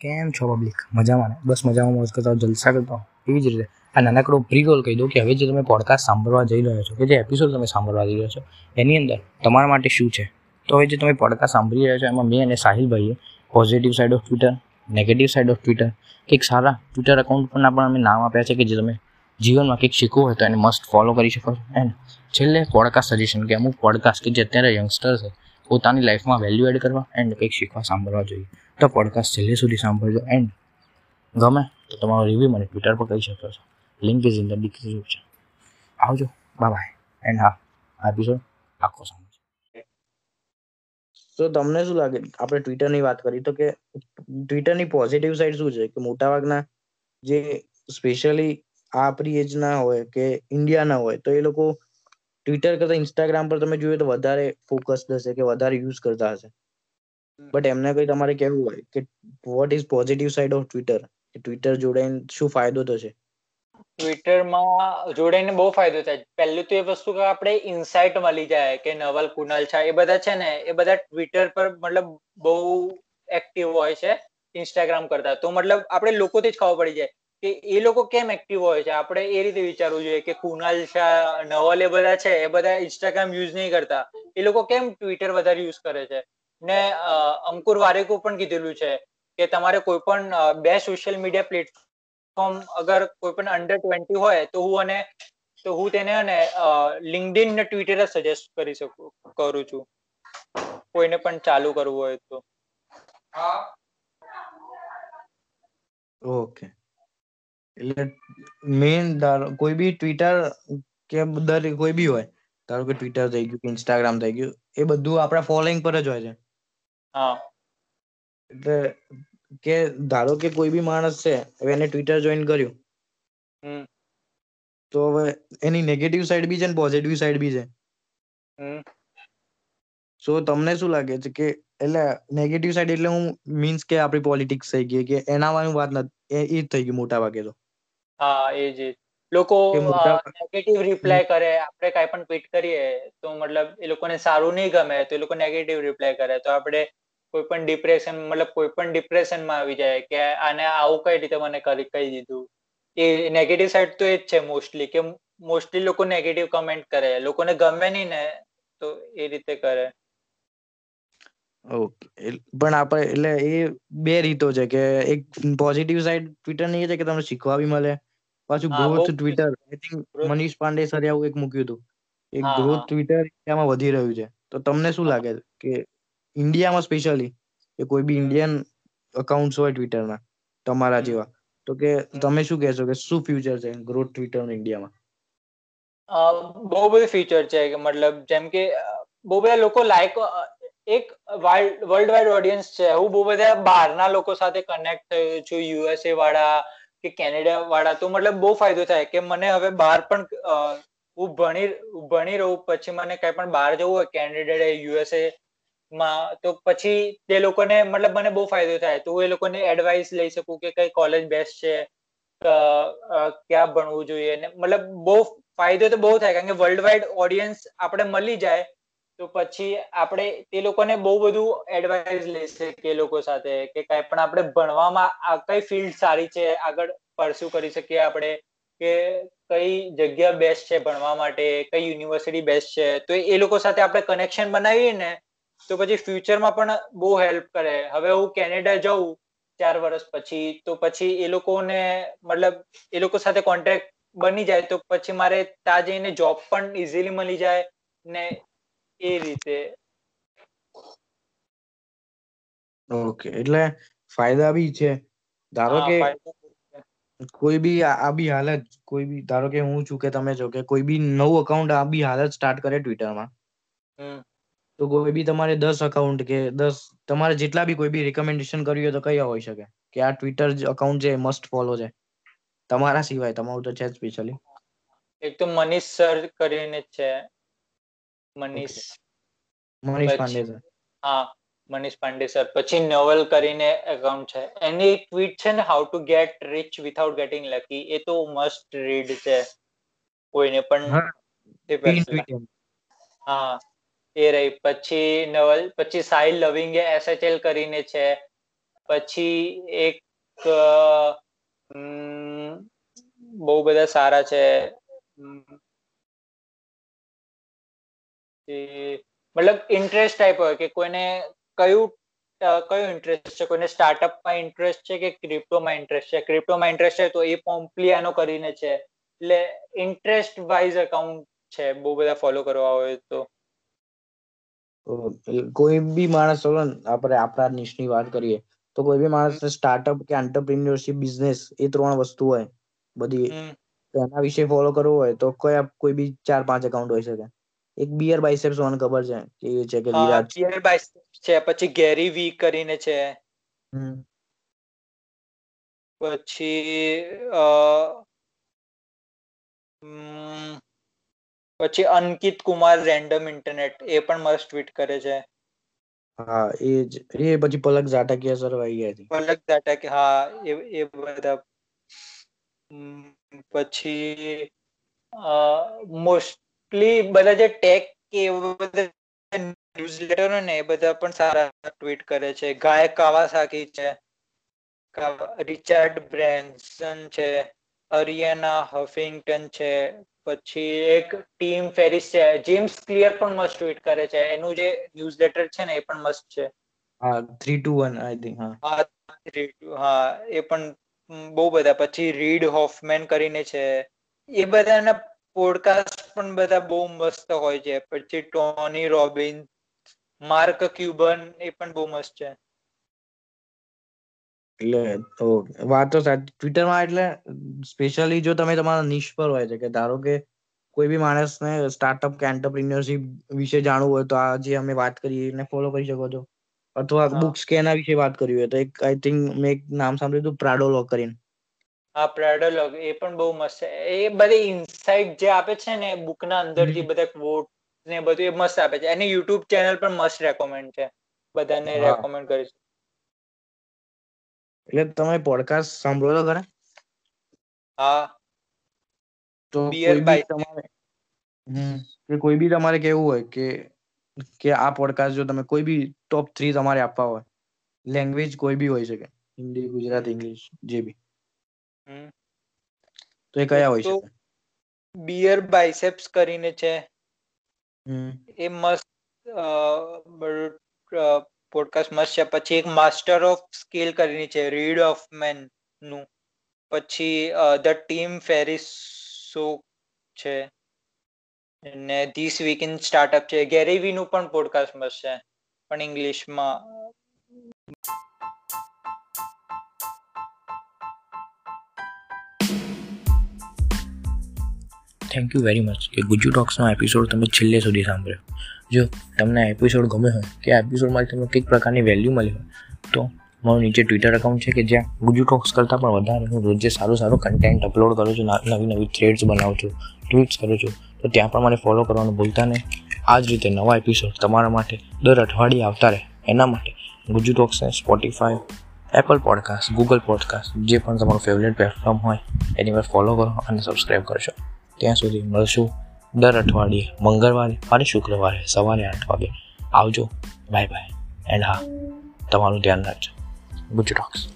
કેમ છો પબ્લિક મજામાં ને? બસ મજામાં મોજ કરતા જલસા કરતા. એવી જ રીતે. આ નાનકડો પ્રી રોલ કહી દઉં કે હવે જે તમે પોડકાસ્ટ સાંભળવા જઈ રહ્યા છો, કે જે એપિસોડ તમે સાંભળવા જઈ રહ્યા છો, એની અંદર તમારા માટે શું છે? તો હવે જે તમે પોડકાસ્ટ સાંભળી રહ્યા છો, એમાં મેં અને સાહિલભાઈએ positive side of Twitter negative side of Twitter કંઈક સારા ટ્વિટર એકાઉન્ટ પણ અમે નામ આપ્યા છે કે જે તમે જીવનમાં કંઈક શીખવું હોય તો એને મસ્ત ફોલો કરી શકો છો. એન્ડ છેલ્લે પોડકાસ્ટ સજેશન કે અમુક પોડકાસ્ટ કે જે અત્યારે યંગસ્ટર છે, પોતાની લાઈફમાં વેલ્યુ એડ કરવા એન્ડ કંઈક શીખવા સાંભળવા જોઈએ. તો પોડકાસ્ટ છેલ્લે સુધી સાંભળજો. એન્ડ ગમે તો તમારો રિવ્યૂ મને ટ્વિટર પર કહી શકો છો. Link is in the description આવજો. બાય બાય એન્ડ હા, આ એપિસોડ આખો સાંભળજો. તો તમને શું લાગે? આપણે ટ્વિટરની વાત કરી તો કે ટ્વિટરની પોઝિટિવ સાઈડ શું છે? કે મોટાભાગના જે સ્પેશિયલી આપણી એજના હોય કે ઇન્ડિયાના હોય, તો એ લોકો ટ્વિટર કરતા ઇન્સ્ટાગ્રામ પર તમે જોયું તો વધારે ફોકસ હશે કે વધારે યુઝ કરતા હશે. બટ એમને કઈ તમારે કેવું હોય કે what is positive side of Twitter Twitter જોડાઈને શું ફાયદો થશે? ટ્વિટરમાં જોડાઈને બહુ ફાયદો થાય. પહેલું તો એ વસ્તુ કે આપણે ઇન્સાઇટ મળી જાય કે નવલ કુનાલ છે એ બધા છે ને એ બધા ટ્વિટર પર મતલબ બહુ એક્ટિવ હોય છે ઇન્સ્ટાગ્રામ કરતા. તો મતલબ આપણે લોકોથી જ ખબર પડી જાય કે એ લોકો કેમ એક્ટિવ હોય છે? આપણે એ રીતે વિચારવું જોઈએ કે કુનાલ શાહ નવલ એ બધા છે એ બધા ઇન્સ્ટાગ્રામ યુઝ નહીં કરતા. એ લોકો કેમ ટ્વિટર વધારે યુઝ કરે છે? ને અંકુર વારેકો પણ કીધેલું છે કે તમારે કોઈ પણ બે સોશિયલ મીડિયા પ્લેટફોર્મ અગર કોઈ પણ અંડર ટ્વેન્ટી હોય તો હું અને તો હું તેને અને લિંકડિન ને ટ્વિટર જ સજેસ્ટ કરી શકું કરું છું. કોઈને પણ ચાલુ કરવું હોય તો. ઓકે. એટલે મેઇન કોઈ બી ટ્વિટર કે દરેક કોઈ બી હોય ધારો કે ટ્વિટર થઈ ગયું કે ઇન્સ્ટાગ્રામ થઈ ગયું એ બધું આપણા ફોલોઈંગ પર જ હોય છે. હા એટલે કે ધારો કે કોઈ બી માણસ છે હવે એને ટ્વિટર જોઈન કર્યું. તો હવે એની નેગેટિવ સાઈડ બી છે ને પોઝિટિવ સાઈડ બી છે. સો તમને શું લાગે છે કે એટલે નેગેટિવ સાઈડ એટલે હું મીન્સ કે આપણી પોલિટિક્સ થઈ ગઈ કે એનામાં વાત નથી એ જ થઈ ગયું મોટા ભાગે તો. હા એ જ લોકો નેગેટિવ રિપ્લાય કરે આપણે કાઈ પણ ટ્વીટ કરીએ તો મતલબ એ લોકોને સારું નહીં ગમે તો એ લોકો નેગેટિવ રિપ્લાય કરે. તો આપણે કોઈ પણ ડિપ્રેશન મતલબ કોઈ પણ ડિપ્રેશનમાં આવી જાય કે આને આવું કઈ રીતે મને કરી કહી દીધું. એ નેગેટિવ સાઈડ તો એ જ છે મોસ્ટલી કે મોસ્ટલી લોકો નેગેટિવ કમેન્ટ કરે. લોકોને ગમે નહીં ને તો એ રીતે કરે. ઓકે. પણ આપણે એટલે એ બે રીતો છે કે એક પોઝિટિવ સાઈડ ટ્વિટરની છે કે તમને શીખવા બી મળે. પાછું growth Twitter I think Manish Pandey સરે આવું એક મૂક્યું હતું. એક ગ્રોથ ટ્વિટર એમાં વધી રહ્યું છે. તો તમને શું લાગે કે ઇન્ડિયામાં સ્પેશિયલી કે કોઈ બી ઇન્ડિયન અકાઉન્ટ્સ હોય ટ્વિટરના તમારા જેવા. તો કે તમે શું કહેશો કે શું ફ્યુચર છે ગ્રોથ ટ્વિટર ઇન્ડિયામાં? બહુ બધું ફીચર છે કે મતલબ જેમ કે બહુ બધા લોકો લાઈક એક વર્લ્ડ વાઇડ ઓડિયન્સ છે. હું બહુ બધા બહારના લોકો સાથે કનેક્ટ થયો છું યુએસએ વાળા કે કેનેડા વાળા તો મતલબ બહુ ફાયદો થાય કે મને હવે બહાર પણ હું ભણી ભણી રહું પછી મને કઈ પણ બહાર જવું હોય કેનેડા યુએસએ માં, તો પછી તે લોકોને મતલબ મને બહુ ફાયદો થાય. તો હું એ લોકોને એડવાઇસ લઈ શકું કે કઈ કોલેજ બેસ્ટ છે ક્યાં ભણવું જોઈએ મતલબ બહુ ફાયદો તો બહુ થાય, કારણ કે વર્લ્ડ વાઇડ ઓડિયન્સ આપણે મળી જાય, તો પછી આપણે તે લોકોને બહુ બધું એડવાઇસ લઈ શકીએ લોકો સાથે કે કઈ પણ આપણે ભણવામાં આ કઈ ફિલ્ડ સારી છે, આગળ પરસ્યુ કરી શકીએ આપણે, કે કઈ જગ્યા બેસ્ટ છે ભણવા માટે, કઈ યુનિવર્સિટી બેસ્ટ છે, તો એ લોકો સાથે આપણે કનેક્શન બનાવીએ ને તો પછી ફ્યુચરમાં પણ બહુ હેલ્પ કરે. હવે હું કેનેડા જઉં ચાર વર્ષ પછી તો પછી એ લોકોને મતલબ એ લોકો સાથે કોન્ટેક્ટ બની જાય તો પછી મારે ત્યાં જઈને જોબ પણ ઇઝીલી મળી જાય ને એ રીતે. ઓકે એટલે ફાયદા બી છે. ધારો કે કોઈ બી આ બી હાલત કોઈ બી ધારો કે હું છું કે તમે છો કે કોઈ બી નવું અકાઉન્ટ આ બી હાલત સ્ટાર્ટ કરે ટ્વિટરમાં તો કોઈ બી તમારે દસ અકાઉન્ટ કે દસ તમારે જેટલા બી કોઈ બી રિકમેન્ડેશન કર્યું હોય તો કયા હોઈ શકે? કે આ ટ્વિટર અકાઉન્ટ છે મસ્ટ ફોલો છે. તમારા સિવાય તમારું તો છે સ્પેશિયલી એક તો મનીષ સર કરીને છે. મનીષ મનીષ પાંડે સર. હા મનીષ પાંડે સર. પછી નોવેલ કરીને એકાઉન્ટ છે. એની ટ્વીટ છે ને how to get rich without getting lucky એ તો મસ્ટ રીડ છે. કોઈને પણ હા. એ રહી. પછી નવલ, પછી સાહિલ લવિંગ એસએચએલ કરીને છે. પછી એક બહુ બધા સારા છે. મતલબ ઇન્ટરેસ્ટ ટાઈપ હોય કે કોઈને કયું કયું ઇન્ટરેસ્ટ છે? કોઈને સ્ટાર્ટઅપમાં ઇન્ટરેસ્ટ છે કે ક્રિપ્ટોમાં ઇન્ટરેસ્ટ છે? ક્રિપ્ટોમાં ઇન્ટરેસ્ટ છે તો એ પોમ્પલિયાનો કરીને છે. એટલે ઇન્ટરેસ્ટ વાઇઝ અકાઉન્ટ છે. બહુ બધા ફોલો કરવા હોય તો. કોઈ બી માણસ ચલો ને આપણે આપણા નિશની વાત કરીએ તો કોઈ બી માણસ સ્ટાર્ટઅપ કે એન્ટરપ્રિન્યોરશિપ બિઝનેસ એ ત્રણ વસ્તુ હોય બધી. એના વિશે ફોલો કરવું હોય તો કયા કોઈ બી ચાર પાંચ એકાઉન્ટ હોઈ શકે. એક બીયર બાઇસેપ્સ મને ખબર છે કે એ છે કે વિરાટ. બીયર બાઇસેપ્સ છે પછી ગેરી વી કરીને છે. પછી પછી અંકિત કુમાર રેન્ડમ ઇન્ટરનેટ એ પણ મસ્ત ટ્વીટ કરે છે. હા એ જ. એ પછી પલક ઝાટકિયા સર આવી ગયા છે પલક ઝાટકિયા હા એ એ બધા. પછી મોસ્ટલી બધા જે ટેક કે બધા ન્યૂઝલેટરો ને એ બધા પણ સારા ટ્વીટ કરે છે. ગાયક કાવાસાકી છે. રિચાર્ડ બ્રેન્સન છે. અરિયાના હફિંગટન છે. પછી એક ટીમ ફેરિસ છે જેમ્સ ક્લિયર પણ મસ્ત ટ્વીટ કરે છે. એનું જે ન્યૂઝ લેટર છે ને એ પણ મસ્ત છે. હા three two one I think હા. હા એ પણ બહુ બધા. પછી રીડ હોફમેન કરીને છે. એ બધાના પોડકાસ્ટ પણ બધા બહુ મસ્ત હોય છે. પછી ટોની રોબિન માર્ક ક્યુબન એ પણ બહુ મસ્ત છે. એટલે તો વાત તો સાચી ટ્વિટરમાં એટલે સ્પેશિયલી જો તમે તમારા નિશ પર હોય છે કે ધારો કે કોઈ બી માણસને સ્ટાર્ટઅપ કે એન્ટરપ્રિન્યોરશિપ વિશે જાણવું હોય તો આ જે અમે વાત કરી એને ફોલો કરી શકો છો. અથવા બુક્સ કે એના વિશે વાત કરી હોય તો એક આઈ થિંક મેં એક નામ સાંભળ્યું હતું પ્રાડોલોગ કરીને. હા પ્રાડોલોગ એ પણ બહુ મસ્ત છે. એ બધી ઇનસાઇટ જે આપે છે ને બુકના અંદરથી બધા ક્વોટ ને બધું એ મસ્ત આપે છે. એની યુટ્યુબ ચેનલ પણ મસ્ત રેકમેન્ડ છે. બધાને રેકમેન્ડ કરીશ. એટલે તમે પોડકાસ્ટ સાંભળો છો ખરા? હા. તો બીયર બાય તમારે હમ કે કોઈ બી તમારે કેવું હોય કે કે આ પોડકાસ્ટ જો તમે કોઈ બી ટોપ થ્રી તમારે આપવા હોય લેંગ્વેજ કોઈ બી હોય શકે હિન્દી ગુજરાતી ઇંગ્લિશ જે બી. તો એ કયા હોય શકે? બિયર બાયસેપ્સ કરીને છે. હમ. એ મસ્ત પોડકાસ્ટ મસ્ત છે. પછી એક માસ્ટર ઓફ સ્કિલ કરીને છે રીડ ઓફ મેનનું. પછી ધ ટીમ ફેરિસ શો છે. ને ધીસ વીક ઇન સ્ટાર્ટઅપ છે. ગેરેવી નું પણ પોડકાસ્ટ મસ્ત છે, પણ ઇંગ્લિશમાં થેન્ક યુ વેરી મચ કે ગુજુ ટોક્સનો એપિસોડ તમે છેલ્લે સુધી સાંભળ્યો. જો તમને આ એપિસોડ ગમે હોય કે આ એપિસોડમાં તમને કંઈક પ્રકારની વેલ્યુ મળી હોય, તો મારું નીચે ટ્વિટર એકાઉન્ટ છે કે જ્યાં ગુજુ ટોક્સ કરતાં પણ વધારે હું રોજે સારું સારું કન્ટેન્ટ અપલોડ કરું છું નવી નવી થ્રેડ્સ બનાવું છું ટ્વીટ્સ કરું છું, તો ત્યાં પણ મને ફોલો કરવાનું ભૂલતા નહીં. આ જ રીતે નવા એપિસોડ તમારા માટે દર અઠવાડિયે આવતા રહે. એના માટે Gujju ટોક્સને Spotify Apple podcast Google podcast જે પણ તમારું ફેવરેટ પ્લેટફોર્મ હોય, એની પર ફોલો કરો અને સબસ્ક્રાઈબ કરશો ત્યાં સુધી મળશું. દર અઠવાડિયે, મંગળવારે અને શુક્રવારે સવારે આઠ વાગે. આવજો. Bye bye. એન્ડ હા, તમારું ધ્યાન રાખજો. ટોક્સ